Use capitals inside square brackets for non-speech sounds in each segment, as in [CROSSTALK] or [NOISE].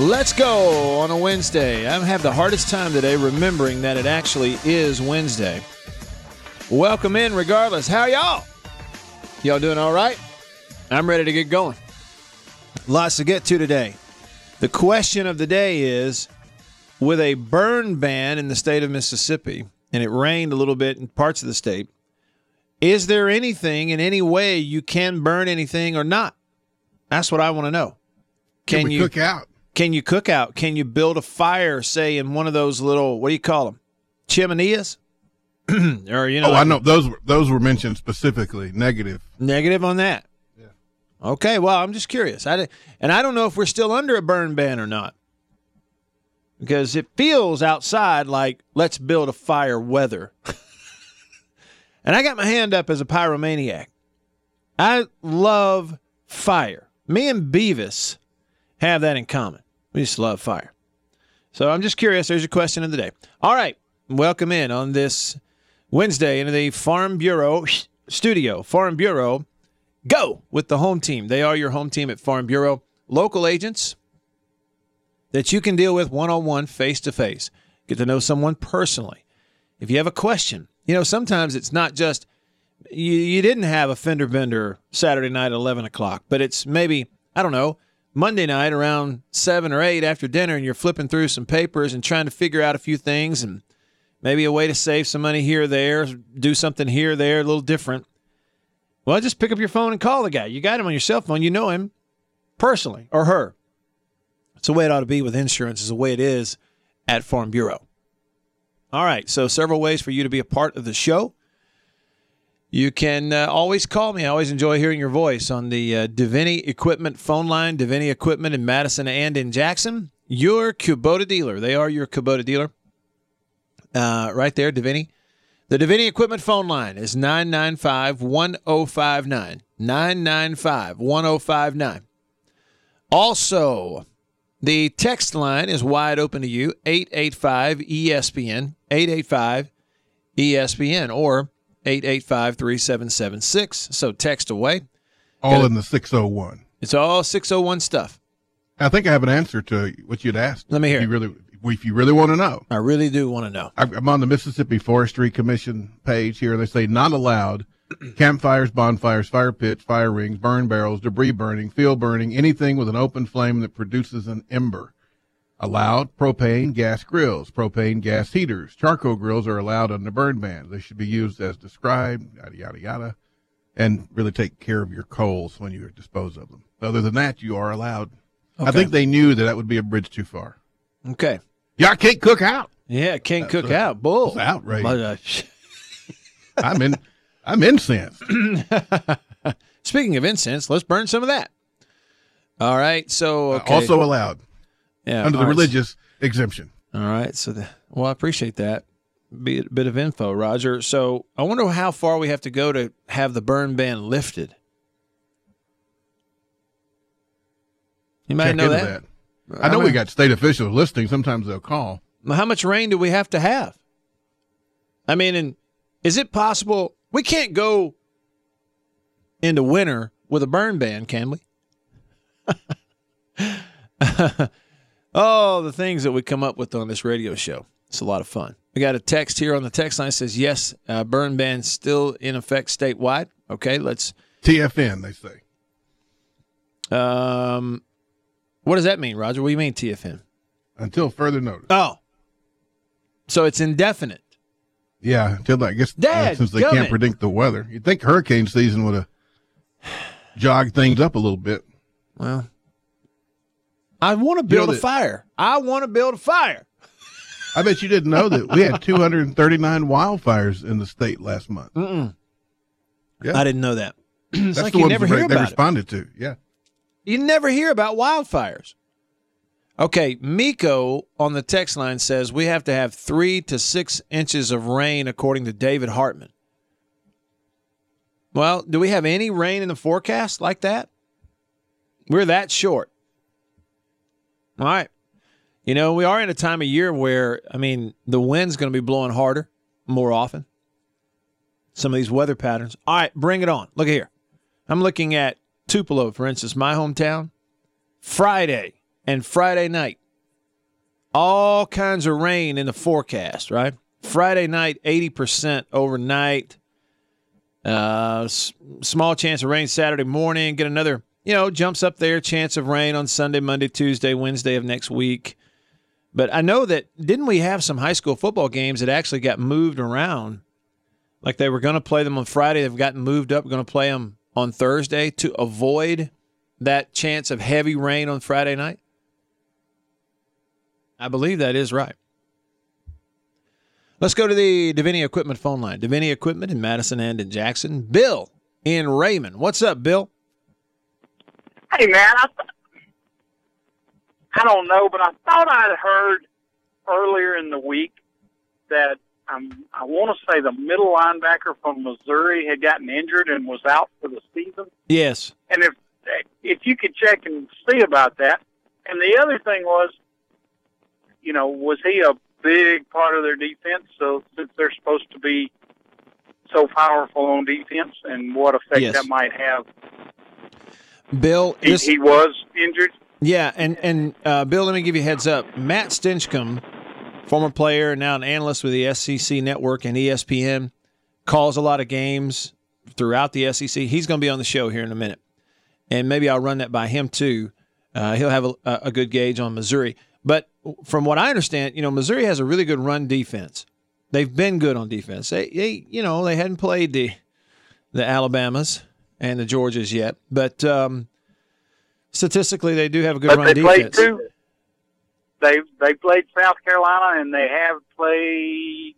Let's go on a Wednesday. I have the hardest time today remembering that it actually is Wednesday. Welcome in regardless. How y'all? Y'all doing all right? I'm ready to get going. Lots to get to today. The question of the day is with a burn ban in the state of Mississippi, and it rained a little bit in parts of the state, is there anything in any way you can burn anything or not? That's what I want to know. Can, Can you cook out? Can you cook out? Can you build a fire, say, in one of those little what do you call them, chimeneas? [CLEARS THROAT] or you know, Oh, I know those were those were mentioned specifically negative. negative on that. Yeah. Okay, well, I'm just curious. I di- and I don't know if we're still under a burn ban or not. Because it feels outside like let's build a fire weather. [LAUGHS] and I got my hand up as a pyromaniac. I love fire. Me and Beavis have that in common. We just love fire. So I'm just curious. There's your question of the day. All right. Welcome in on this Wednesday into the Farm Bureau [SNIFFS] studio. Farm Bureau, go with the home team. They are your home team at Farm Bureau. Local agents that you can deal with one on one, face to face. Get to know someone personally. If you have a question, you know, sometimes it's not just you, you didn't have a fender bender Saturday night at 11 o'clock, but it's maybe, I don't know, Monday night around 7 or 8 after dinner, and you're flipping through some papers and trying to figure out a few things and maybe a way to save some money here or there, do something here or there, a little different. Well, just pick up your phone and call the guy. You got him on your cell phone. You know him personally or her. It's the way it ought to be with insurance, is the way it is at Farm Bureau. All right, so several ways for you to be a part of the show. You can uh, always call me. I always enjoy hearing your voice on the uh, Divini Equipment phone line, Divini Equipment in Madison and in Jackson. Your Kubota dealer. They are your Kubota dealer. Uh, right there, Divini. The Divini Equipment phone line is 995 1059. 995 1059. Also, the text line is wide open to you 885 ESPN, 885 ESPN, or 885 3776. So text away. All Gotta- in the 601. It's all 601 stuff. I think I have an answer to what you'd asked. Let me hear If you really, if you really want to know. I really do want to know. I'm on the Mississippi Forestry Commission page here. They say not allowed [CLEARS THROAT] campfires, bonfires, fire pits, fire rings, burn barrels, debris burning, field burning, anything with an open flame that produces an ember. Allowed propane gas grills, propane gas heaters, charcoal grills are allowed under burn ban. They should be used as described, yada, yada, yada, and really take care of your coals when you dispose of them. Other than that, you are allowed. I think they knew that that would be a bridge too far. Okay. Y'all can't cook out. Yeah, can't cook a- out. Bull. that's outrageous. But, uh, [LAUGHS] I'm in. I'm incensed. [LAUGHS] Speaking of incense, let's burn some of that. All right. So okay. Also allowed yeah, under the right. religious exemption. All right. So, the, well, I appreciate that. Be a bit of info, Roger. So, I wonder how far we have to go to have the burn ban lifted. You might Check know into that. I know we got state officials listening. Sometimes they'll call. How much rain do we have to have? I mean, and is it possible we can't go into winter with a burn ban, can we? [LAUGHS] oh, the things that we come up with on this radio show. It's a lot of fun. We got a text here on the text line that says, yes, uh, burn ban still in effect statewide. Okay, let's. TFN, they say. Um, what does that mean, Roger? What do you mean, TFN? Until further notice. Oh, so it's indefinite. Yeah, until I guess Dad, since they can't predict the weather, you'd think hurricane season would have jogged things up a little bit. Well, I want to build know a fire. I want to build a fire. [LAUGHS] I bet you didn't know that we had 239 wildfires in the state last month. Mm-mm. Yeah. I didn't know that. [CLEARS THROAT] it's That's like the you never they, hear they about it. responded to. Yeah. You never hear about wildfires. Okay, Miko on the text line says we have to have three to six inches of rain, according to David Hartman. Well, do we have any rain in the forecast like that? We're that short. All right. You know, we are in a time of year where, I mean, the wind's going to be blowing harder more often. Some of these weather patterns. All right, bring it on. Look here. I'm looking at Tupelo, for instance, my hometown. Friday and Friday night. All kinds of rain in the forecast, right? Friday night, 80% overnight. Uh, s- small chance of rain Saturday morning. Get another, you know, jumps up there. Chance of rain on Sunday, Monday, Tuesday, Wednesday of next week. But I know that, didn't we have some high school football games that actually got moved around? Like they were going to play them on Friday. They've gotten moved up. Going to play them on Thursday to avoid that chance of heavy rain on Friday night? I believe that is right. Let's go to the Davini Equipment phone line. Davini Equipment in Madison and in Jackson. Bill in Raymond. What's up, Bill? Hey, man, I, th- I don't know, but I thought I'd heard earlier in the week that um, I want to say the middle linebacker from Missouri had gotten injured and was out for the season. Yes. And if if you could check and see about that. And the other thing was, you know, was he a big part of their defense? So since they're supposed to be so powerful on defense, and what effect Yes. that might have. Bill, He, this, he was injured. yeah, and and uh, Bill, let me give you a heads up. Matt Stinchcomb, former player, and now an analyst with the SEC Network and ESPN, calls a lot of games throughout the SEC. He's going to be on the show here in a minute, and maybe I'll run that by him too. Uh, he'll have a, a good gauge on Missouri. But from what I understand, you know, Missouri has a really good run defense. They've been good on defense. They, they you know, they hadn't played the the Alabamas and the Georgias yet, but um, statistically, they do have a good but run they played defense. too. They they played South Carolina and they have played.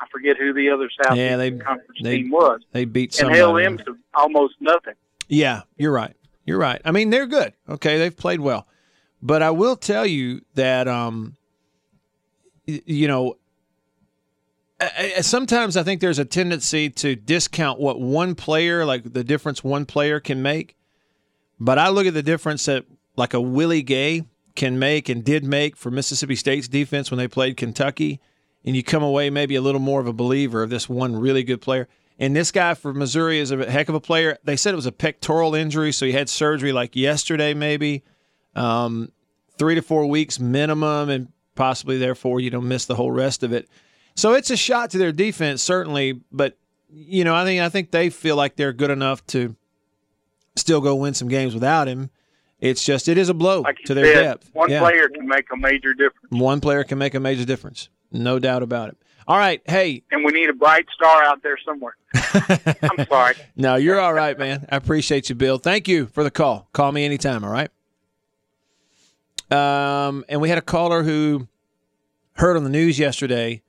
I forget who the other South Yeah, they Conference they team was, they beat and somebody. held them to almost nothing. Yeah, you're right. You're right. I mean, they're good. Okay, they've played well, but I will tell you that um, you know, sometimes I think there's a tendency to discount what one player, like the difference one player can make. But I look at the difference that like a Willie Gay can make and did make for Mississippi State's defense when they played Kentucky, and you come away maybe a little more of a believer of this one really good player. And this guy for Missouri is a heck of a player. They said it was a pectoral injury, so he had surgery like yesterday, maybe um, three to four weeks minimum, and possibly therefore you don't miss the whole rest of it. So it's a shot to their defense, certainly. But you know, I think I think they feel like they're good enough to still go win some games without him. It's just it is a blow Like to their said, depth. one Yeah. player can make a major difference, One player can make a major difference, no doubt about it. All right, hey, and we need a bright star out there somewhere. [LAUGHS] I'm sorry. no, you're all right, man. I appreciate you, Bill. Thank you for the call. Call me anytime, all right? Um, and we had a caller who heard on the news yesterday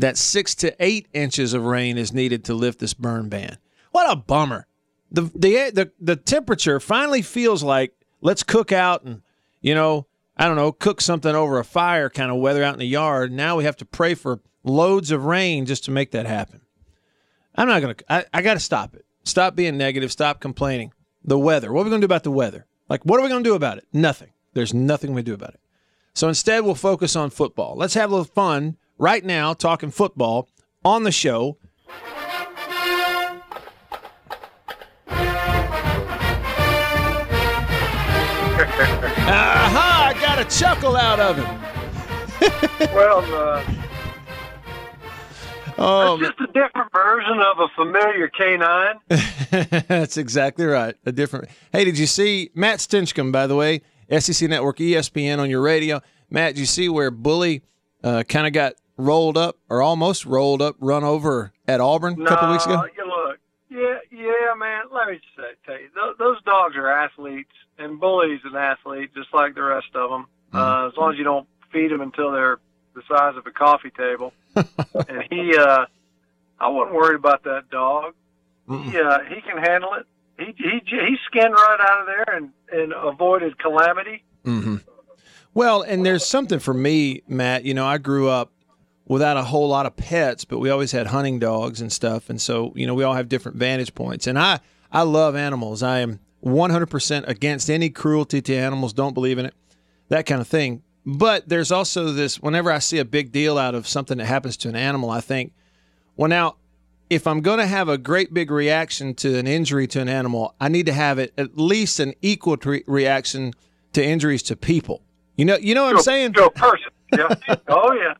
that six to eight inches of rain is needed to lift this burn ban. What a bummer. The the the, the temperature finally feels like let's cook out and you know I don't know cook something over a fire kind of weather out in the yard. Now we have to pray for loads of rain just to make that happen. I'm not gonna. I, I got to stop it. Stop being negative. Stop complaining. The weather. What are we gonna do about the weather? Like, what are we gonna do about it? Nothing. There's nothing we do about it. So instead, we'll focus on football. Let's have a little fun right now talking football on the show. Aha! I got a chuckle out of it. well, uh, Oh, it's just a different version of a familiar canine. [LAUGHS] That's exactly right. A different. Hey, did you see Matt Stinchcomb? By the way, SEC Network, ESPN on your radio. Matt, did you see where Bully uh, kind of got rolled up or almost rolled up, run over at Auburn a couple weeks ago? You look, yeah, yeah, man. Let me just say, tell you, those, those dogs are athletes, and bullies an athlete, just like the rest of them. Uh, as long as you don't feed them until they're the size of a coffee table. [LAUGHS] and he, uh, I wasn't worried about that dog. He, uh, he can handle it. He, he, he skinned right out of there and, and avoided calamity. Mm-hmm. Well, and there's something for me, Matt. You know, I grew up without a whole lot of pets, but we always had hunting dogs and stuff, and so you know we all have different vantage points. And I I love animals. I am 100% against any cruelty to animals. Don't believe in it, that kind of thing. But there's also this. Whenever I see a big deal out of something that happens to an animal, I think, well, now if I'm going to have a great big reaction to an injury to an animal, I need to have it at least an equal re- reaction to injuries to people. You know, you know what I'm saying? To a person. Yeah. [LAUGHS] oh yeah.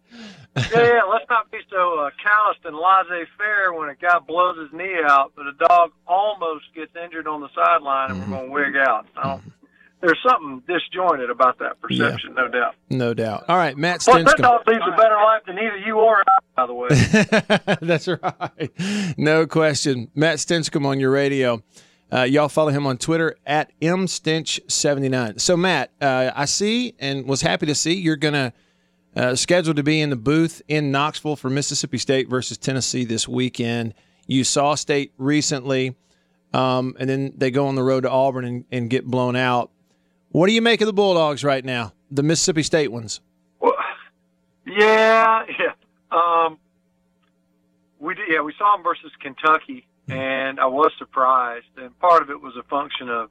[LAUGHS] Yeah, yeah. Let's not be so uh, calloused and laissez-faire when a guy blows his knee out, but a dog almost gets injured on the sideline, and we're going to wig out. I don't, there's something disjointed about that perception, no doubt. No doubt. All right, Matt Plus, that Stinchcomb. dog leads a better life than either you or I, by the way. [LAUGHS] That's right. No question. Matt Stinchcomb on your radio. Uh, y'all follow him on Twitter at mstinch79. So, Matt, uh, I see and was happy to see you're going to uh, scheduled to be in the booth in Knoxville for Mississippi State versus Tennessee this weekend. You saw State recently, um, and then they go on the road to Auburn and, and get blown out. What do you make of the Bulldogs right now, the Mississippi State ones? Well, Yeah, yeah. Um, we did, yeah, we saw them versus Kentucky, and I was surprised. And part of it was a function of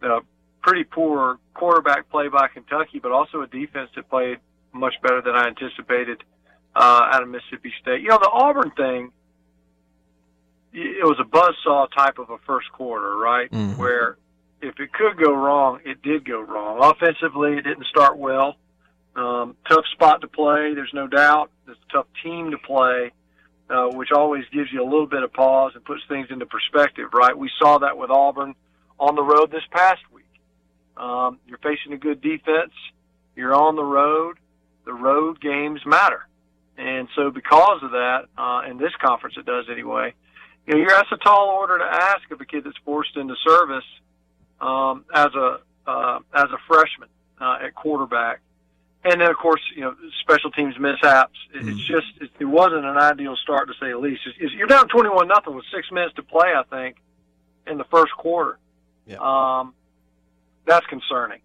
the pretty poor quarterback play by Kentucky, but also a defense that played much better than I anticipated uh, out of Mississippi State. You know, the Auburn thing, it was a buzzsaw type of a first quarter, right? Mm-hmm. Where if it could go wrong, it did go wrong. Offensively, it didn't start well. Um, tough spot to play, there's no doubt. It's a tough team to play, uh, which always gives you a little bit of pause and puts things into perspective, right? We saw that with Auburn on the road this past week. Um, you're facing a good defense. You're on the road. The road games matter. And so because of that, uh, in this conference it does anyway, you know, you're that's a tall order to ask of a kid that's forced into service um, as a uh, as a freshman uh, at quarterback. And then, of course, you know, special teams mishaps. It- It's just, it, it wasn't an ideal start to say the least. It's, it's, you're down 21 nothing with six minutes to play, I think, in the first quarter. Um, that's concerning.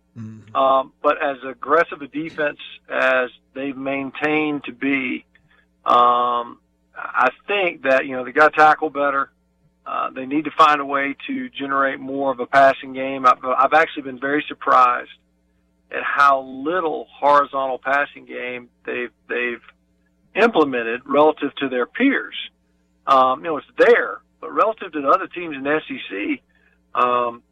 Um, but as aggressive a defense as they've maintained to be, um, I think that, you know, they got to tackle better. Uh, they need to find a way to generate more of a passing game. I've, I've actually been very surprised at how little horizontal passing game they've they've implemented relative to their peers. Um, you know, it's there, but relative to the other teams in SEC, um,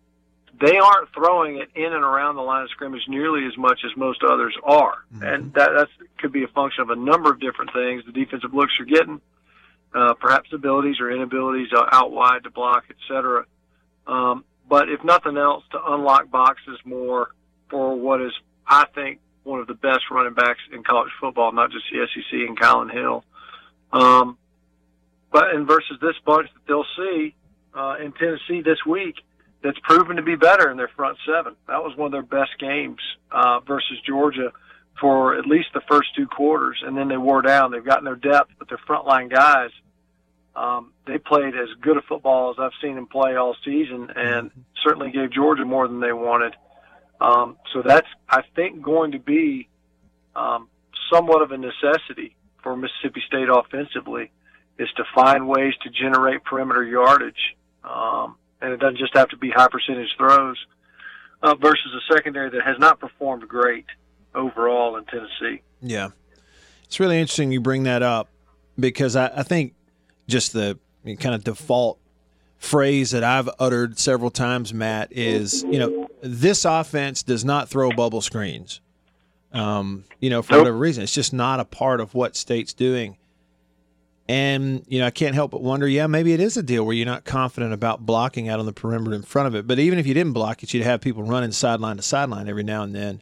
they aren't throwing it in and around the line of scrimmage nearly as much as most others are, and that that's, could be a function of a number of different things. The defensive looks you're getting, uh, perhaps abilities or inabilities out out wide to block, et cetera. Um, but if nothing else, to unlock boxes more for what is, I think, one of the best running backs in college football, not just the SEC and Kylin Hill. Um, but and versus this bunch that they'll see uh, in Tennessee this week, that's proven to be better in their front seven. That was one of their best games uh, versus Georgia for at least the first two quarters, and then they wore down. They've gotten their depth, but their frontline guys, um, they played as good a football as I've seen them play all season, and certainly gave Georgia more than they wanted. Um, so that's, I think, going to be um, somewhat of a necessity for Mississippi State offensively, is to find ways to generate perimeter yardage. Um, and it doesn't just have to be high percentage throws uh, versus a secondary that has not performed great overall in Tennessee. Yeah. It's really interesting you bring that up because I, I think just the kind of default phrase that I've uttered several times, Matt, is, you know, this offense does not throw bubble screens. Um, you know, for whatever reason. It's just not a part of what State's doing. And, you know, I can't help but wonder, yeah, maybe it is a deal where you're not confident about blocking out on the perimeter in front of it. But even if you didn't block it, you'd have people running sideline to sideline every now and then.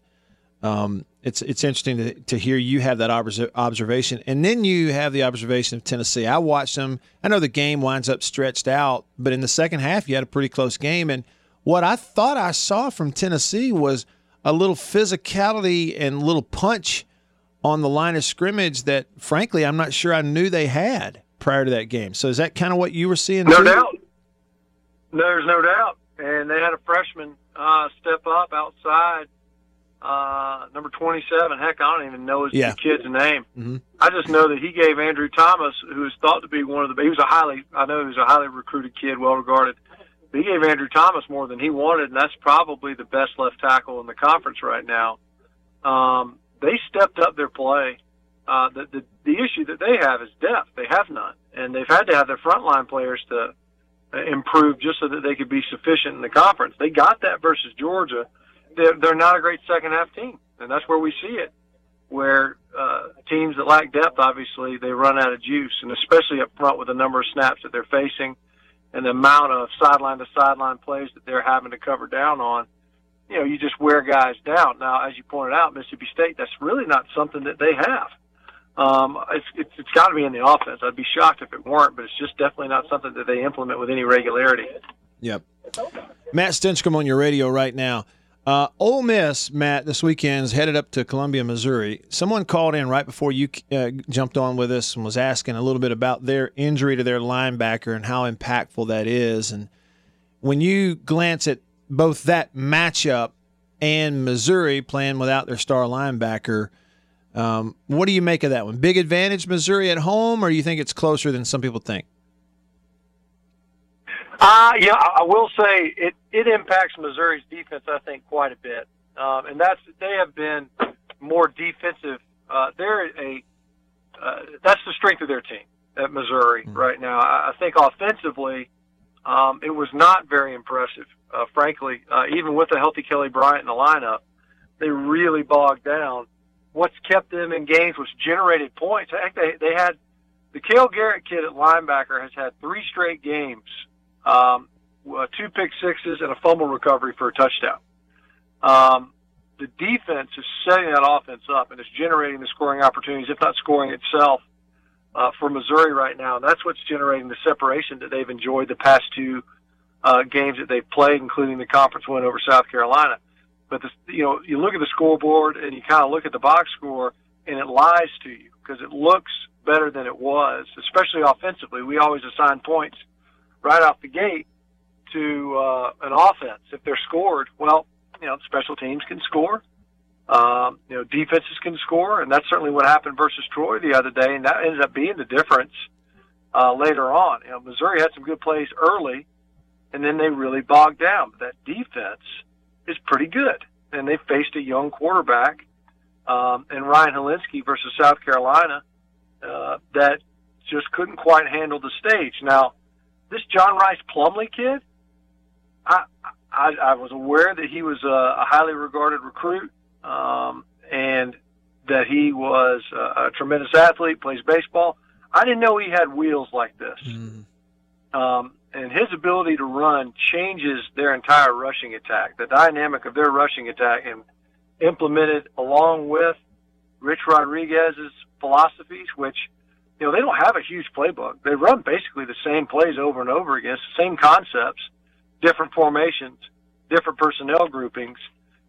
Um, it's it's interesting to, to hear you have that obs- observation, and then you have the observation of Tennessee. I watched them. I know the game winds up stretched out, but in the second half, you had a pretty close game. And what I thought I saw from Tennessee was a little physicality and little punch on the line of scrimmage that, frankly, I'm not sure I knew they had prior to that game. So is that kind of what you were seeing? No too? doubt. There's no doubt. And they had a freshman uh, step up outside, uh, number 27. Heck, I don't even know his Yeah. kid's name. Mm-hmm. I just know that he gave Andrew Thomas, who is thought to be one of the, he was a highly, I know he was a highly recruited kid, well regarded. But he gave Andrew Thomas more than he wanted, and that's probably the best left tackle in the conference right now. Um, they stepped up their play. Uh, the, the the issue that they have is depth. They have none, and they've had to have their frontline players to uh, improve just so that they could be sufficient in the conference. They got that versus Georgia. They're, they're not a great second half team, and that's where we see it. Where uh, teams that lack depth, obviously, they run out of juice, and especially up front with the number of snaps that they're facing and the amount of sideline to sideline plays that they're having to cover down on. You know, you just wear guys down. Now, as you pointed out, Mississippi State, that's really not something that they have. Um, it's it's, it's got to be in the offense. I'd be shocked if it weren't, but it's just definitely not something that they implement with any regularity. Yep. Matt Stinchcomb on your radio right now. Uh, Ole Miss, Matt, this weekend is headed up to Columbia, Missouri. Someone called in right before you uh, jumped on with us and was asking a little bit about their injury to their linebacker and how impactful that is. And when you glance at both that matchup and Missouri playing without their star linebacker, um, what do you make of that one? Big advantage Missouri at home, or do you think it's closer than some people think? Uh, yeah, I will say it, it impacts Missouri's defense, I think, quite a bit. Um, and that's, they have been more defensive. Uh, they're a, uh, that's the strength of their team at Missouri right now. I, I think offensively, um, it was not very impressive, uh, frankly, uh, even with a healthy Kelly Bryant in the lineup, they really bogged down. What's kept them in games was generated points. Heck, they, they had the Cale Garrett kid at linebacker has had three straight games um, two pick sixes and a fumble recovery for a touchdown. Um, the defense is setting that offense up and is generating the scoring opportunities, if not scoring itself, uh, for Missouri right now. And that's what's generating the separation that they've enjoyed the past two uh, games that they've played, including the conference win over South Carolina. But the, you know, you look at the scoreboard and you kind of look at the box score, and it lies to you because it looks better than it was, especially offensively. We always assign points right off the gate to uh, an offense if they're scored. Well, you know, special teams can score. Um, you know, defenses can score, and that's certainly what happened versus Troy the other day, and that ended up being the difference uh, later on. You know, Missouri had some good plays early, and then they really bogged down. But that defense is pretty good, and they faced a young quarterback um, and Ryan Hilinski versus South Carolina uh, that just couldn't quite handle the stage. Now, this John Rhys Plumlee kid, I, I, I was aware that he was a, a highly regarded recruit, um, and that he was a, a tremendous athlete, plays baseball. I didn't know he had wheels like this. Um, and his ability to run changes their entire rushing attack. The dynamic of their rushing attack and implemented along with Rich Rodriguez's philosophies, which you know, they don't have a huge playbook. They run basically the same plays over and over again, the same concepts, different formations, different personnel groupings,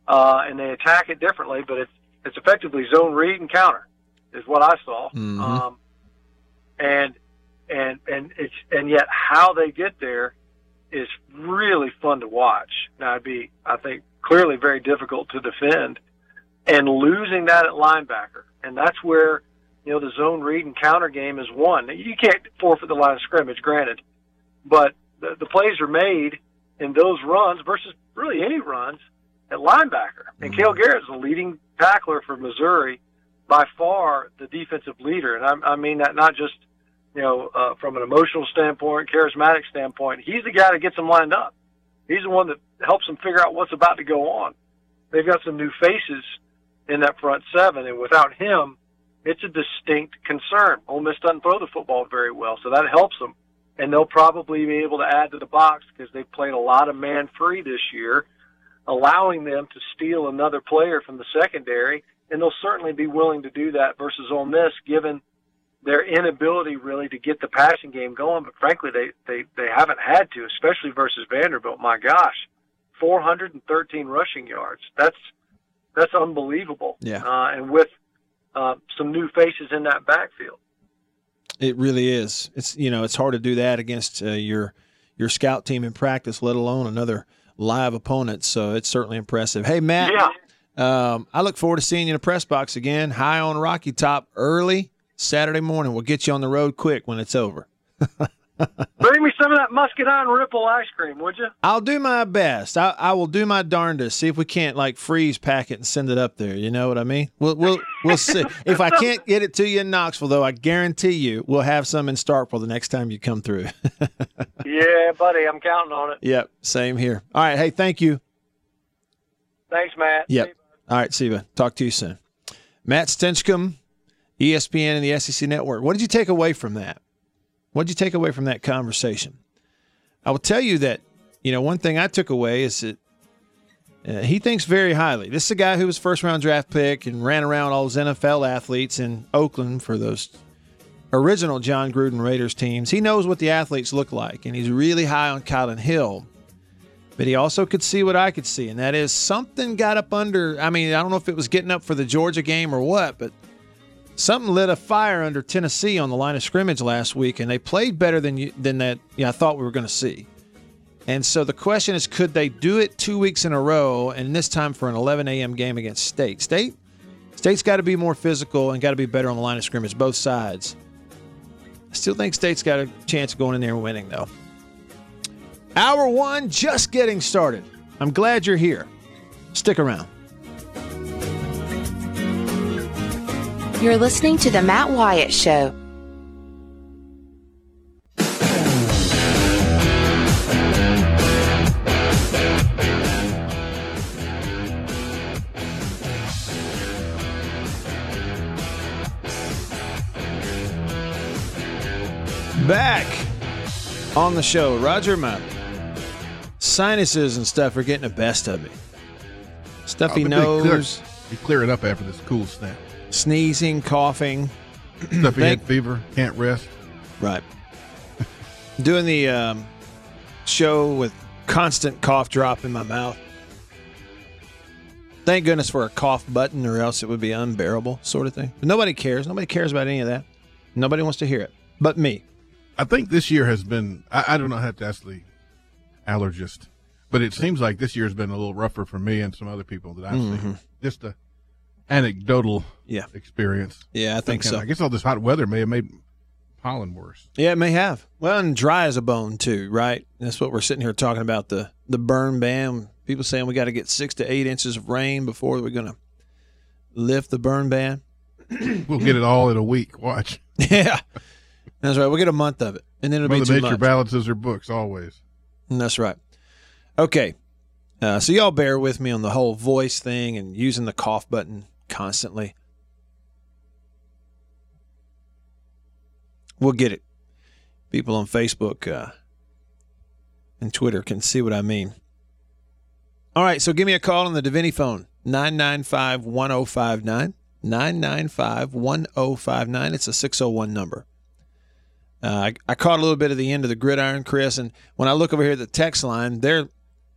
uh, and they attack it differently. But it's it's effectively zone read and counter, is what I saw. Mhm. Um, and and and it's and yet how they get there is really fun to watch. Now, it'd be I think clearly very difficult to defend, and losing that at linebacker, and that's where you know, the zone read and counter game is one. You can't forfeit the line of scrimmage, granted, but the, the plays are made in those runs versus really any runs at linebacker. And mm-hmm. Cale Garrett is the leading tackler for Missouri, by far the defensive leader. And I, I mean that not just, you know, uh, from an emotional standpoint, charismatic standpoint. He's the guy that gets them lined up. He's the one that helps them figure out what's about to go on. They've got some new faces in that front seven, and without him, it's a distinct concern. Ole Miss doesn't throw the football very well, so that helps them. And they'll probably be able to add to the box because they've played a lot of man free this year, allowing them to steal another player from the secondary and they'll certainly be willing to do that versus Ole Miss, given their inability really to get the passing game going. But frankly, they they they haven't had to, especially versus Vanderbilt. My gosh, 413 rushing yards. That's that's unbelievable. Yeah. Uh, and with uh, some new faces in that backfield. It really is. It's you know it's hard to do that against uh, your your scout team in practice, let alone another live opponent. So it's certainly impressive. Hey Matt, Yeah. um, I look forward to seeing you in the press box again, high on Rocky Top early Saturday morning. We'll get you on the road quick when it's over. [LAUGHS] Bring me some of that muscadine ripple ice cream, would you? I'll do my best. I, I will do my darndest. See if we can't like freeze pack it and send it up there. You know what I mean? We'll we'll we'll see. [LAUGHS] If I can't get it to you in Knoxville, though, I guarantee you we'll have some in Starkville the next time you come through. [LAUGHS] Yeah, buddy, I'm counting on it. yep, same here. All right. Hey, thank you. Thanks, Matt. Yep. All right. See you. bud. Talk to you soon. Matt Stinchcomb, ESPN and the SEC Network. What did you take away from that? What did you take away from that conversation? I will tell you that, you know, one thing I took away is that uh, he thinks very highly. This is a guy who was first round draft pick and ran around all those NFL athletes in Oakland for those original Jon Gruden Raiders teams. He knows what the athletes look like, and he's really high on Kylin Hill. But he also could see what I could see, and that is something got up under. I mean, I don't know if it was getting up for the Georgia game or what, but something lit a fire under Tennessee on the line of scrimmage last week, and they played better than you, than that. Yeah, I thought we were going to see. And so the question is, could they do it two weeks in a row, and this time for an 11 a.m. game against State? State, State's got to be more physical and got to be better on the line of scrimmage, both sides. I still think State's got a chance of going in there and winning, though. Hour one, just getting started. I'm glad you're here. Stick around. You're listening to The Matt Wyatt Show. Back on the show, Roger, my sinuses and stuff are getting the best of me. Stuffy Oh, but they clear- nose, You clear it up after this cool snap. Sneezing, coughing. Stuffy head fever, can't rest. Right. Doing the um, show with constant cough drop in my mouth. Thank goodness for a cough button, or else it would be unbearable, sort of thing. But nobody cares. Nobody cares about any of that. Nobody wants to hear it, but me. I think this year has been. I, I don't know. Have to ask the allergist, but it seems like this year has been a little rougher for me and some other people that I've Mhm. seen. Just a anecdotal Yeah. experience. Yeah, I think so. I guess all this hot weather may have made pollen worse. Yeah, it may have. Well, and dry as a bone too, right? That's what we're sitting here talking about the the burn ban. People saying we got to get six to eight inches of rain before we're going to lift the burn ban. [CLEARS THROAT] We'll get it all in a week. Watch. [LAUGHS] Yeah, that's right. We'll get a month of it, and then it'll Mother be too Nature much. balances her books always. And That's right. Okay, uh, so y'all bear with me on the whole voice thing and using the cough button constantly. We'll get it. People on Facebook uh, and Twitter can see what I mean. All right, so give me a call on the Davini phone 995 1059. 995 1059. It's a 601 number. Uh, I, I caught a little bit of the end of the gridiron, Chris, and when I look over here at the text line, there,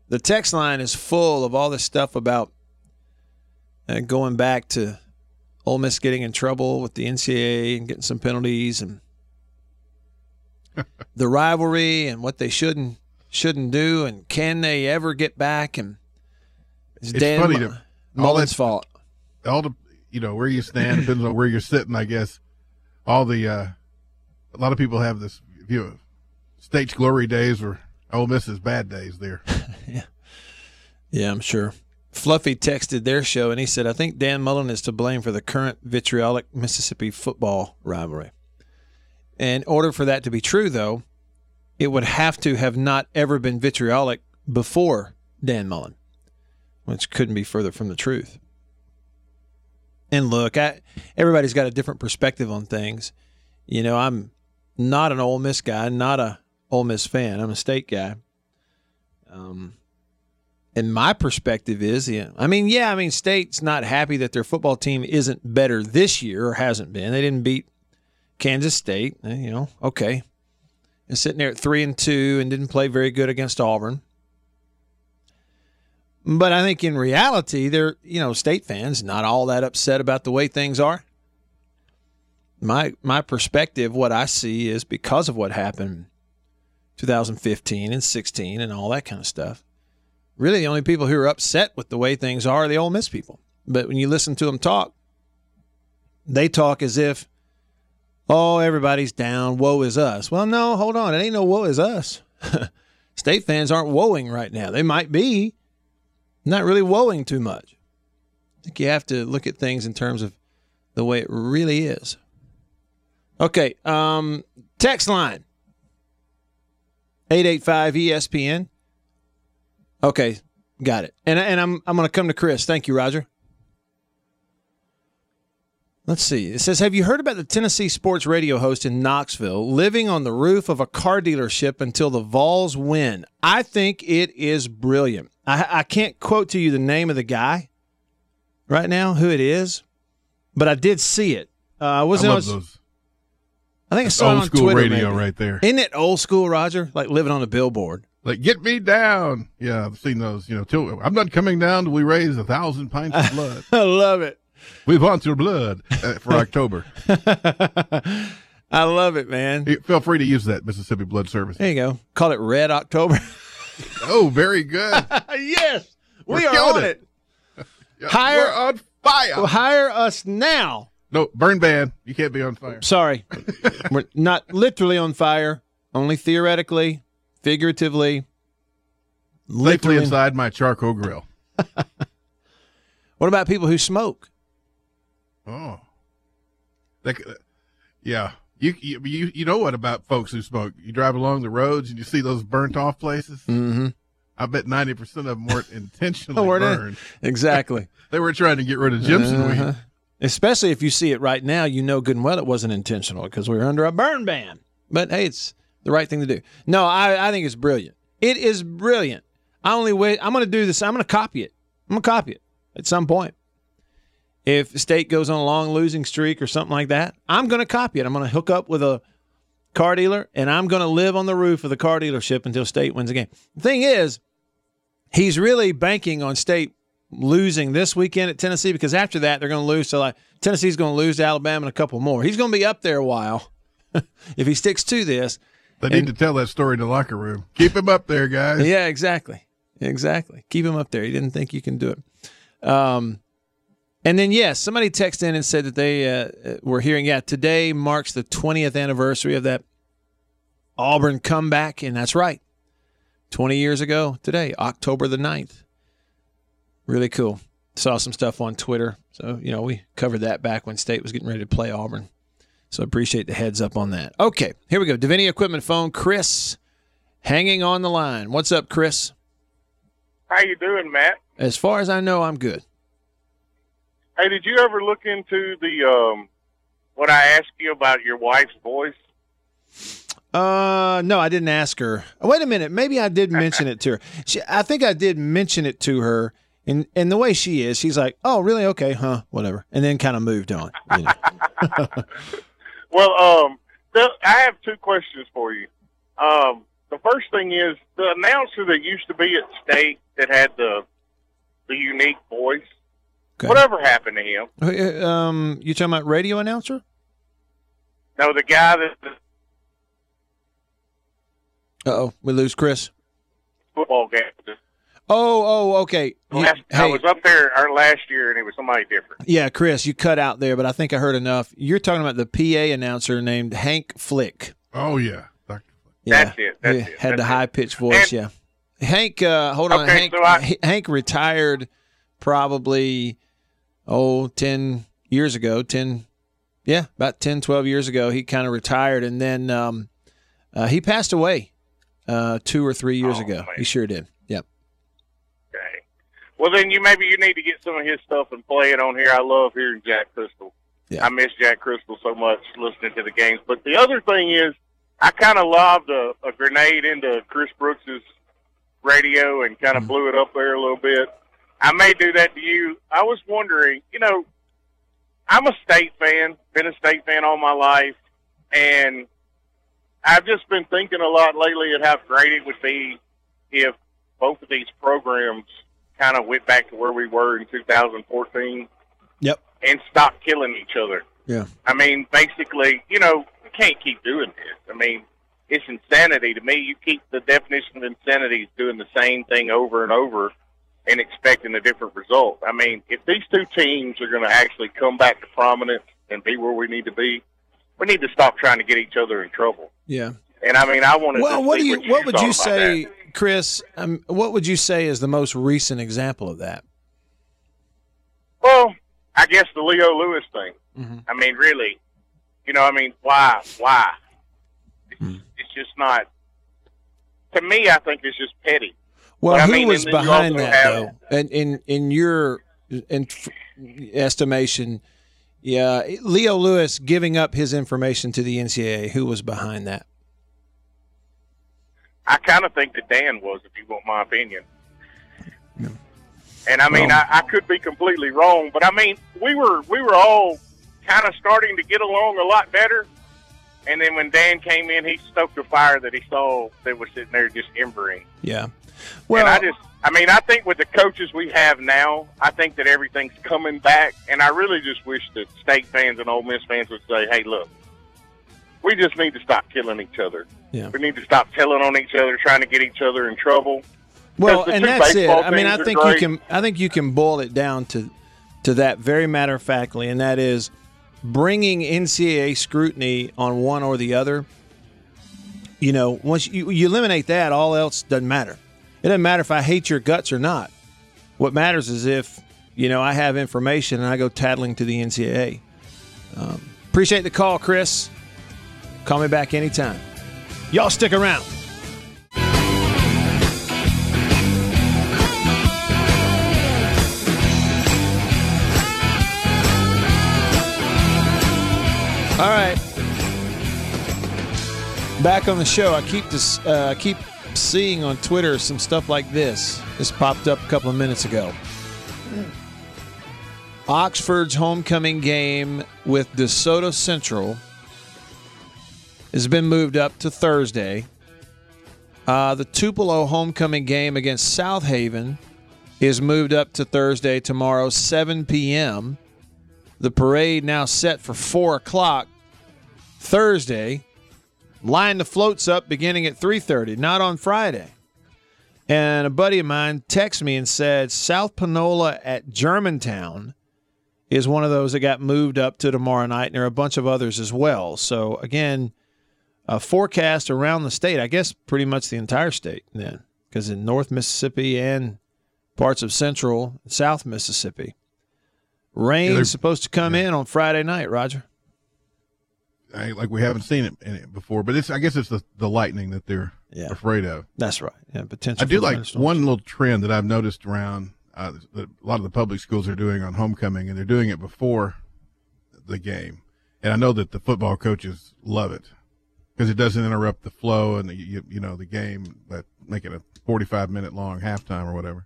the text line is full of all this stuff about uh, going back to Ole Miss getting in trouble with the NCAA and getting some penalties and [LAUGHS] the rivalry and what they shouldn't shouldn't do and can they ever get back and it's, It's Dan funny to- Mullen's that- fault. all the you know where you stand depends on where you're sitting. I guess all the uh, a lot of people have this view of state's glory days or Ole Miss's bad days. There, [LAUGHS] yeah, Yeah, I'm sure. Fluffy texted their show and he said, I think Dan Mullen is to blame for the current vitriolic Mississippi football rivalry. In order for that to be true, though, it would have to have not ever been vitriolic before Dan Mullen, which couldn't be further from the truth. And look, I, everybody's got a different perspective on things. You know, I'm not an Ole Miss guy, not a Ole Miss fan. I'm a state guy. Um, and my perspective is, yeah, I mean, yeah, I mean, State's not happy that their football team isn't better this year or hasn't been. They didn't beat Kansas State, eh, you know, okay. And sitting there at three and two and didn't play very good against Auburn. But I think in reality, they're, you know, state fans not all that upset about the way things are. My my perspective, what I see is because of what happened 2015 and 16 and all that kind of stuff. Really, the only people who are upset with the way things are are the Ole Miss people. But when you listen to them talk, they talk as if, oh, everybody's down. Woe is us. Well, no, hold on. It ain't no woe is us. [LAUGHS] State fans aren't woeing right now. They might be, not really woeing too much. I think you have to look at things in terms of the way it really is. Okay, um, text line 885 ESPN. Okay, got it. And and I'm I'm going to come to Chris. Thank you, Roger. Let's see. It says, Have you heard about the Tennessee sports radio host in Knoxville living on the roof of a car dealership until the Vols win? I think it is brilliant. I, I can't quote to you the name of the guy right now, who it is, but I did see it. Uh, I wasn't. I I, those. I think I saw it old on school Twitter. radio maybe. right there. Isn't it old school, Roger? Like living on a billboard. Like, get me down. Yeah, I've seen those. You know, till I'm not coming down till we raise a thousand pints of blood. [LAUGHS] I love it. we want your blood uh, for [LAUGHS] October. I love it, man. Feel free to use that Mississippi Blood Service. There you go. Call it Red October. [LAUGHS] Oh, very good. yes, we We're are killing on it. it. Yeah, Hire- We're on fire. Well, hire us now. no, burn ban. You can't be on fire. Sorry, we're not literally on fire. Only theoretically, figuratively. Literally. inside my charcoal grill. [LAUGHS] What about people who smoke? Oh, that, yeah. You, you you know what about folks who smoke? You drive along the roads and you see those burnt off places. Mm-hmm. I bet ninety percent of them weren't [LAUGHS] intentionally Weren't it? burned. [LAUGHS] Exactly. They were trying to get rid of Jimson Uh-huh. weed. Especially if you see it right now, you know good and well it wasn't intentional because we were under a burn ban. But hey, it's the right thing to do. No, I, I think it's brilliant. It is brilliant. I only wait. I'm going to do this. I'm going to copy it. I'm going to copy it at some point. If state goes on a long losing streak or something like that, I'm going to copy it. I'm going to hook up with a car dealer and I'm going to live on the roof of the car dealership until state wins a game. The thing is, he's really banking on state losing this weekend at Tennessee because after that they're going to lose to like Tennessee's going to lose to Alabama and a couple more. He's going to be up there a while [LAUGHS] if he sticks to this. They need to tell that story in the locker room. Keep him up there, guys. Yeah, exactly, exactly. Keep him up there. He didn't think you can do it. Um, and then yes, somebody texted in and said that they uh, were hearing. Yeah, today marks the 20th anniversary of that Auburn comeback, and that's right. 20 years ago today, October the 9th. Really cool. Saw some stuff on Twitter. So, you know, we covered that back when State was getting ready to play Auburn. So I appreciate the heads up on that. Okay, here we go. Davini Equipment phone. Chris hanging on the line. What's up, Chris? How you doing, Matt? As far as I know, I'm good. Hey, did you ever look into the um what I asked you about your wife's voice? Uh, no, I didn't ask her. Oh, wait a minute, maybe I did mention it to her. [LAUGHS] She, I think I did mention it to her, and and the way she is, she's like, "Oh, really? Okay, huh? Whatever," and then kind of moved on. You know? [LAUGHS] Well, um, the, I have two questions for you. Um, the first thing is the announcer that used to be at State that had the the unique voice. Okay. Whatever happened to him? Uh, um, you talking about radio announcer? No, the guy that Uh oh, we lose Chris. football game. Oh, oh, okay. You- Last, I hey, was up there our last year, and it was somebody different. yeah, Chris, you cut out there, but I think I heard enough. You're talking about the PA announcer named Hank Flick. Oh yeah. Doctor. Yeah, That's it, that's he it, Had that's the high pitched voice. And- yeah, Hank. Uh, hold on, Okay, Hank. so I- H- Hank retired probably oh 10 years ago. Ten, yeah, about 10, 12 years ago. He kind of retired, and then um, uh, he passed away uh, two or three years Oh, ago. man. He sure did. Well, then you maybe you need to get some of his stuff and play it on here. I love hearing Jack Cristil. Yeah. I miss Jack Cristil so much listening to the games. But the other thing is, I kind of lobbed a, a grenade into Chris Brooks's radio and kind of mm-hmm. blew it up there a little bit. I may do that to you. I was wondering, you know, I'm a state fan, been a state fan all my life, and I've just been thinking a lot lately at how great it would be if both of these programs kind of went back to where we were in 2014 Yep. and stopped killing each other. Yeah. I mean, basically, you know, we can't keep doing this. I mean, it's insanity to me. You keep the definition of insanity is doing the same thing over and over and expecting a different result. I mean, if these two teams are going to actually come back to prominence and be where we need to be, we need to stop trying to get each other in trouble. Yeah. And I mean, I want to. Well, what do you what, what would you say, that. Chris? Um, what would you say is the most recent example of that? Well, I guess the Leo Lewis thing. Mm-hmm. I mean, really, you know, I mean, why? Why? It's, Hmm. it's just not. To me, I think it's just petty. Well, But, I who mean, was and then you behind that have- though? And in in your in estimation, yeah, Leo Lewis giving up his information to the NCAA. Who was behind that? I kind of think that Dan was, if you want my opinion. And I mean, I, I could be completely wrong, but I mean, we were we were all kind of starting to get along a lot better. And then when Dan came in, he stoked a fire that he saw that was sitting there just embering. Yeah. Well, and I just, I mean, I think with the coaches we have now, I think that everything's coming back, and I really just wish that state fans and Ole Miss fans would say, "Hey, look, we just need to stop killing each other. Yeah. We need to stop telling on each other, trying to get each other in trouble." Well, and that's it. I mean, I think you can. I think you can boil it down to to that very matter of factly, and that is bringing NCAA scrutiny on one or the other. You know, once you, you eliminate that, all else doesn't matter. It doesn't matter if I hate your guts or not. What matters is if you know I have information and I go tattling to the NCAA. Um, appreciate the call, Chris. Call me back anytime. Y'all stick around. All right. Back on the show, I keep this. Uh, I keep seeing on Twitter some stuff like this. This popped up a couple of minutes ago. Oxford's homecoming game with DeSoto Central has been moved up to Thursday. Uh, the Tupelo homecoming game against Southaven is moved up to Thursday tomorrow, 7 p.m. The parade now set for 4 o'clock Thursday. Line the floats up beginning at 3.30, not on Friday. And a buddy of mine texted me and said South Panola at Germantown is one of those that got moved up to tomorrow night, and there are a bunch of others as well. So, again, a forecast around the state, I guess pretty much the entire state then, because in North Mississippi and parts of Central and South Mississippi, rain is supposed to come in on Friday night, Roger. I, like we haven't seen it, in it before, but it's I guess it's the, the lightning that they're Yeah. afraid of. That's right. Yeah, potential. I do like one little trend that I've noticed around uh, that a lot of the public schools are doing on homecoming, and they're doing it before the game. And I know that the football coaches love it because it doesn't interrupt the flow and the, you, you know the game, but make it a forty-five minute long halftime or whatever.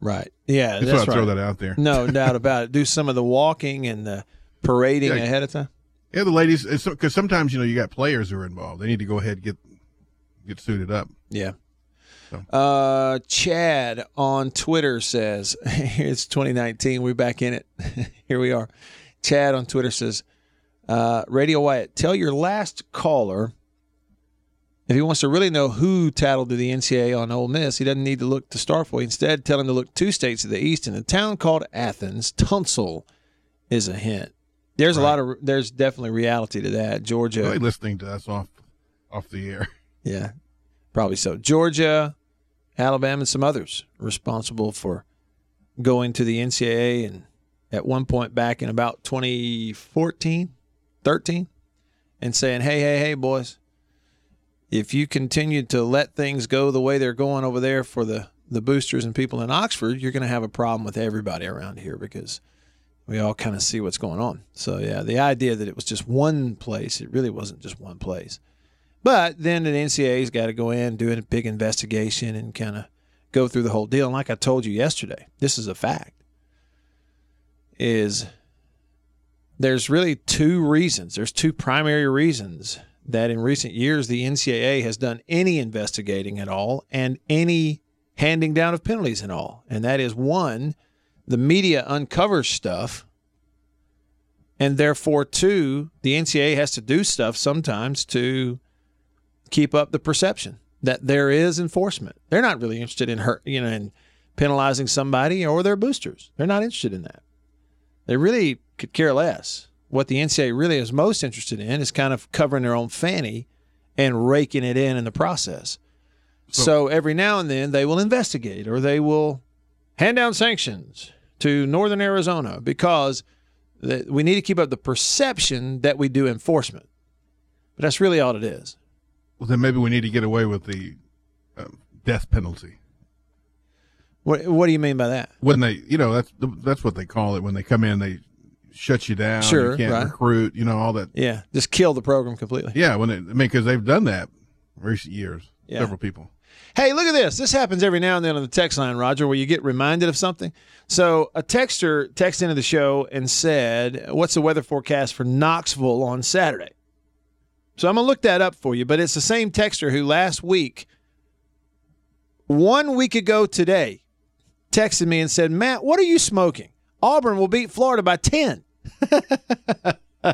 Right. Yeah, Just that's thought I'd throw that out there. No [LAUGHS] doubt about it. Do some of the walking and the parading Yeah. ahead of time. Yeah, the ladies, because sometimes you know you got players who are involved. They need to go ahead and get get suited up. Yeah. Uh, Chad on Twitter says, [LAUGHS] it's 2019. We're back in it. [LAUGHS] Here we are. Chad on Twitter says, uh, Radio Wyatt, tell your last caller if he wants to really know who tattled to the NCAA on Ole Miss, he doesn't need to look to Starkville. Instead, tell him to look two states to the east in a town called Athens. Tunsil is a hint. There's a lot of, there's definitely reality to that. Georgia. Really listening to us off off the air. [LAUGHS] Yeah, probably so. Georgia, Alabama, and some others responsible for going to the NCAA and at one point back in about 2014, 13, and saying, hey, hey, hey, boys, if you continue to let things go the way they're going over there for the, the boosters and people in Oxford, you're going to have a problem with everybody around here because we all kind of see what's going on. So, yeah, the idea that it was just one place, it really wasn't just one place. But then the NCAA's got to go in, do a big investigation, and kind of go through the whole deal. And like I told you yesterday, this is a fact. Is there's really two reasons. There's two primary reasons that in recent years the NCAA has done any investigating at all and any handing down of penalties at all. And that is one, the media uncovers stuff. And therefore, two, the NCAA has to do stuff sometimes to keep up the perception that there is enforcement. They're not really interested in hurt, you know, in penalizing somebody or their boosters. They're not interested in that. They really could care less. What the NCAA really is most interested in is kind of covering their own fanny and raking it in in the process. So, so every now and then they will investigate or they will hand down sanctions to Northern Arizona because we need to keep up the perception that we do enforcement. But that's really all it is. Well, then maybe we need to get away with the uh, death penalty. What What do you mean by that? When they, you know, that's that's what they call it when they come in. They shut you down. Sure, you can't right. recruit. You know all that. Yeah, just kill the program completely. Yeah, when it, I mean, because they've done that recent years. Yeah. Several people. Hey, look at this. This happens every now and then on the text line, Roger, where you get reminded of something. So a texter texted into the show and said, "What's the weather forecast for Knoxville on Saturday?" So I'm gonna look that up for you. But it's the same texter who last week, one week ago today, texted me and said, "Matt, what are you smoking? Auburn will beat Florida by 10." [LAUGHS]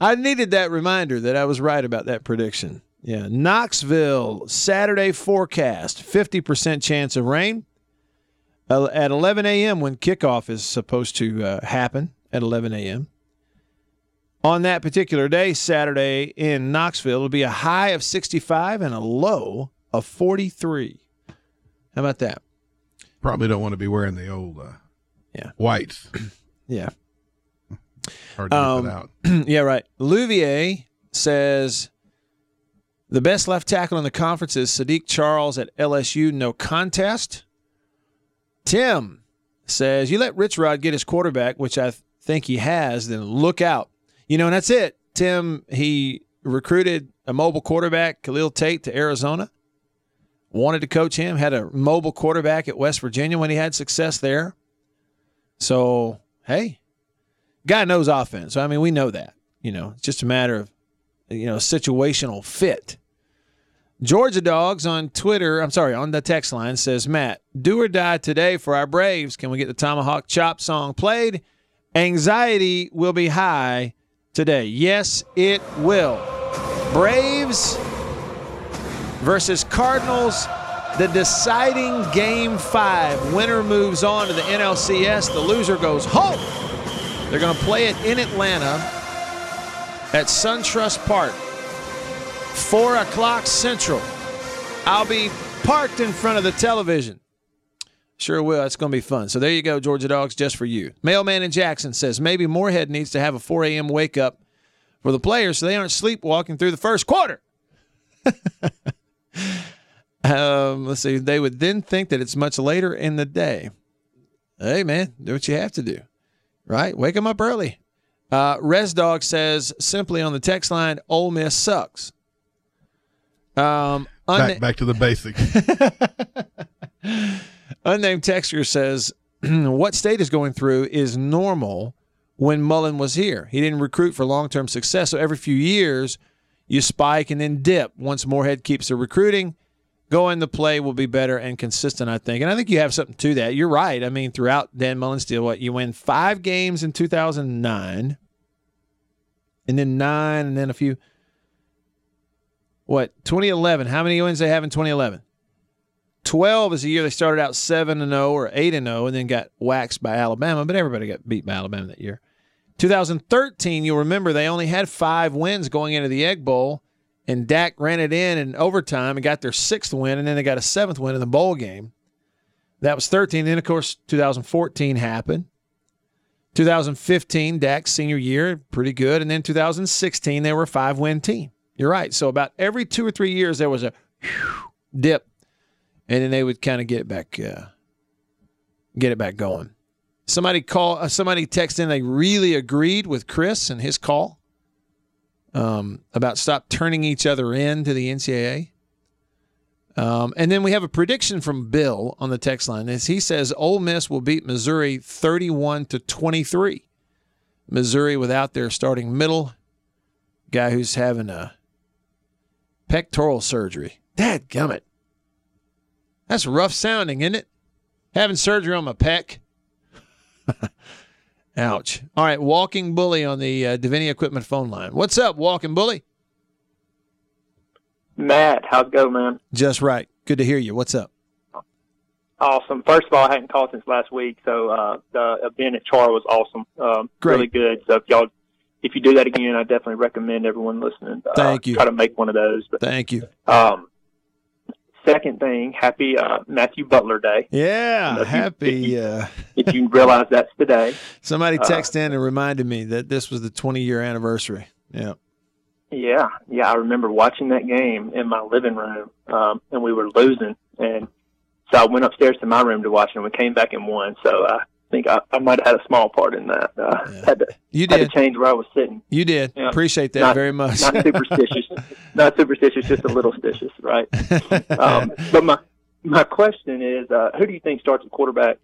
I needed that reminder that I was right about that prediction. Yeah, Knoxville Saturday forecast: fifty percent chance of rain at 11 a.m. when kickoff is supposed to uh, happen at 11 a.m. On that particular day, Saturday in Knoxville, it'll be a high of 65 and a low of 43. How about that? Probably don't want to be wearing the old uh, yeah whites. [CLEARS THROAT] yeah. Hard to um, out. [CLEARS THROAT] yeah, right. Louvier says the best left tackle in the conference is Saahdiq Charles at LSU, no contest. Tim says, You let Rich Rod get his quarterback, which I th- think he has, then look out. You know, and that's it. Tim, he recruited a mobile quarterback, Khalil Tate, to Arizona. Wanted to coach him, had a mobile quarterback at West Virginia when he had success there. So, hey, guy knows offense. I mean, we know that. You know, it's just a matter of, you know, situational fit. Georgia Dogs on Twitter, I'm sorry, on the text line says, Matt, do or die today for our Braves. Can we get the Tomahawk Chop song played? Anxiety will be high today. Yes, it will. Braves versus Cardinals, the deciding game five. Winner moves on to the NLCS. The loser goes home. They're going to play it in Atlanta at SunTrust Park. 4 o'clock Central. I'll be parked in front of the television. Sure will. It's going to be fun. So there you go, Georgia Dogs, just for you. Mailman in Jackson says maybe Moorhead needs to have a 4 a.m. wake up for the players so they aren't sleepwalking through the first quarter. [LAUGHS] um, let's see. They would then think that it's much later in the day. Hey, man, do what you have to do, right? Wake them up early. Uh, Res Dog says simply on the text line, Ole Miss sucks. Um, unna- back, back to the basics. [LAUGHS] unnamed texture says, [CLEARS THROAT] "What state is going through is normal when Mullen was here. He didn't recruit for long-term success, so every few years you spike and then dip. Once Moorhead keeps the recruiting." Going the play will be better and consistent, I think. And I think you have something to that. You're right. I mean, throughout Dan Mullen's deal, what you win five games in 2009, and then nine, and then a few what 2011 how many wins they have in 2011 12 is the year they started out 7 and 0 or 8 and 0 and then got waxed by Alabama but everybody got beat by Alabama that year 2013 you'll remember they only had 5 wins going into the Egg Bowl and Dak ran it in in overtime and got their sixth win and then they got a seventh win in the bowl game. That was 13 then of course 2014 happened. 2015 Dak's senior year pretty good. And then 2016 they were a 5 win team. You're right. So about every two or three years, there was a dip, and then they would kind of get it back, uh, get it back going. Somebody call, uh, somebody texted in. They really agreed with Chris and his call um, about stop turning each other in to the NCAA. Um, and then we have a prediction from Bill on the text line. As he says, Ole Miss will beat Missouri 31 to 23. Missouri without their starting middle guy who's having a pectoral surgery. Dad gummit. That's rough sounding, isn't it? Having surgery on my pec. [LAUGHS] Ouch. All right, Walking Bully on the uh, Davini Equipment phone line. What's up, Walking Bully? Matt, how's it going, man? Just right. Good to hear you. What's up? Awesome. First of all, I hadn't called since last week, so uh, the event at Char was awesome. Um, Great. Really good. So if y'all, if you do that again, I definitely recommend everyone listening. Uh, Thank you. Try to make one of those. But, Thank you. um, second thing, happy uh, Matthew Butler Day. Yeah, If you- happy. Uh, If you realize that's today. [LAUGHS] somebody Uh, texted in and reminded me that this was the 20 year anniversary. Yeah. Yeah, yeah, I remember watching that game in my living room, um, and we were losing, and so I went upstairs to my room to watch it, and we came back and won. So I think I, I might have had a small part in that. Uh, had to You had to change where I was sitting. You did. Yeah. Appreciate that Not- very much. Not superstitious, [LAUGHS] not superstitious, just a little stitious, right? Um, but my my question is, uh, who do you think starts at quarterback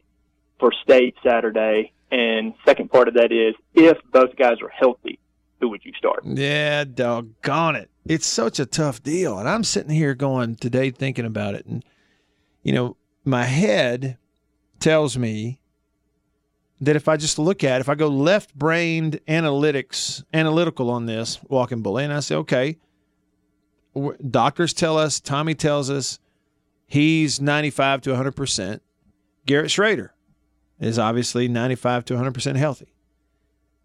for State Saturday? And second part of that is, if both guys are healthy, who would you start? Yeah, doggone it. It's such a tough deal. And I'm sitting here going today thinking about it. And, you know, my head tells me that if I just look at if I go left brained analytics, analytical on this walking bully, and I say, okay, doctors tell us, Tommy tells us he's 95 to 100%. Garrett Shrader is obviously 95 to 100% healthy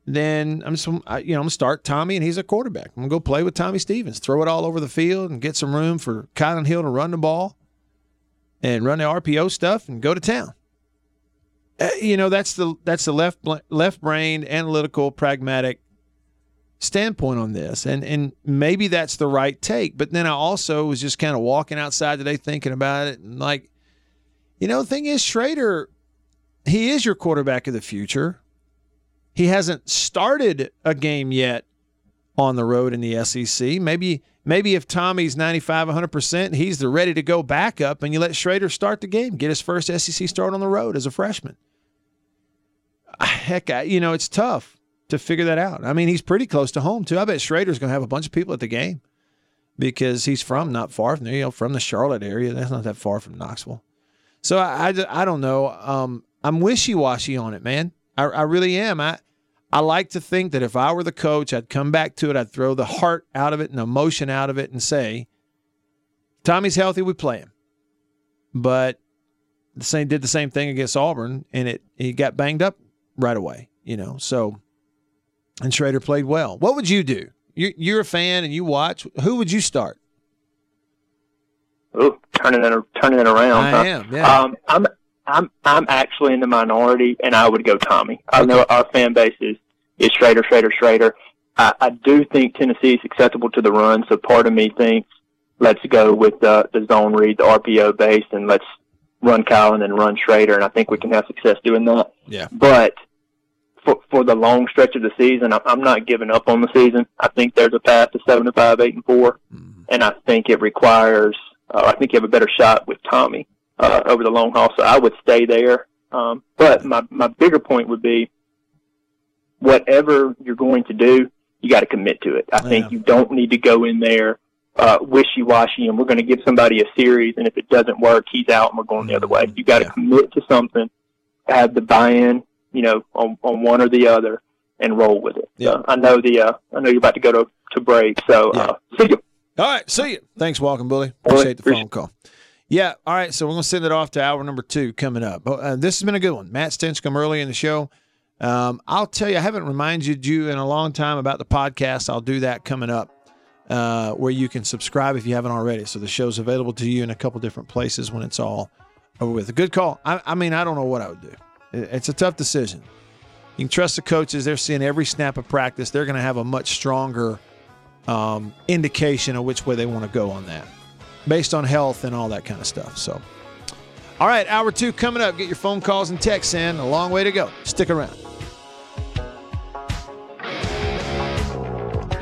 then I'm just, you know, I'm gonna start Tommy, and he's a quarterback. I'm gonna go play with Tommy Stevens, throw it all over the field, and get some room for Kylin Hill to run the ball, and run the RPO stuff, and go to town. Uh, you know, that's the that's the left left brained, analytical, pragmatic standpoint on this, and and maybe that's the right take. But then I also was just kind of walking outside today, thinking about it, and like, you know, the thing is, Shrader, he is your quarterback of the future. He hasn't started a game yet on the road in the SEC. Maybe maybe if Tommy's 95 100%, he's the ready to go backup and you let Shrader start the game, get his first SEC start on the road as a freshman. Ah, Heck, I, you know, it's tough to figure that out. I mean, he's pretty close to home too. I bet Shrader's going to have a bunch of people at the game because he's from not far from there, you know, from the Charlotte area. That's not that far from Knoxville. So I, I, I don't know. Um, I'm wishy washy on it, man. I, I really am. I I like to think that if I were the coach, I'd come back to it. I'd throw the heart out of it and emotion out of it and say, Tommy's healthy, we play him. But the same did the same thing against Auburn, and it he got banged up right away. You know, so and Shrader played well. What would you do? You're, you're a fan and you watch. Who would you start? Oh, turning it turning it around. I huh? am, yeah. Um, I'm I'm I'm actually in the minority, and I would go Tommy. I know our fan base is is Shrader, Shrader, Shrader. I, I do think Tennessee is acceptable to the run, so part of me thinks let's go with the the zone read, the RPO base, and let's run Kyle and then run Shrader, and I think we can have success doing that. Yeah. But for for the long stretch of the season, I'm, I'm not giving up on the season. I think there's a path to seven and five, eight and 4 and I think it requires. Uh, I think you have a better shot with Tommy uh, over the long haul. So I would stay there. Um, but my my bigger point would be, whatever you're going to do, you got to commit to it. I think you don't need to go in there uh, wishy washy and we're going to give somebody a series, and if it doesn't work, he's out and we're going the other way. You got to commit to something, have the buy-in, you know, on, on one or the other, and roll with it. Yeah. So I know the uh, I know you're about to go to to break, so uh, see you. All right, see you. Thanks, Walking Bully. Appreciate the phone call. Yeah, all right, so we're going to send it off to hour number two coming up. Uh, this has been a good one. Matt Stinchcomb early in the show. Um, I'll tell you, I haven't reminded you in a long time about the podcast. I'll do that coming up uh, where you can subscribe if you haven't already. So the show's available to you in a couple different places when it's all over with. A good call. I, I mean, I don't know what I would do. It- It's a tough decision. You can trust the coaches. They're seeing every snap of practice. They're going to have a much stronger um, indication of which way they want to go on that based on health and all that kind of stuff. So, all right, hour two coming up. Get your phone calls and texts in. A long way to go. Stick around.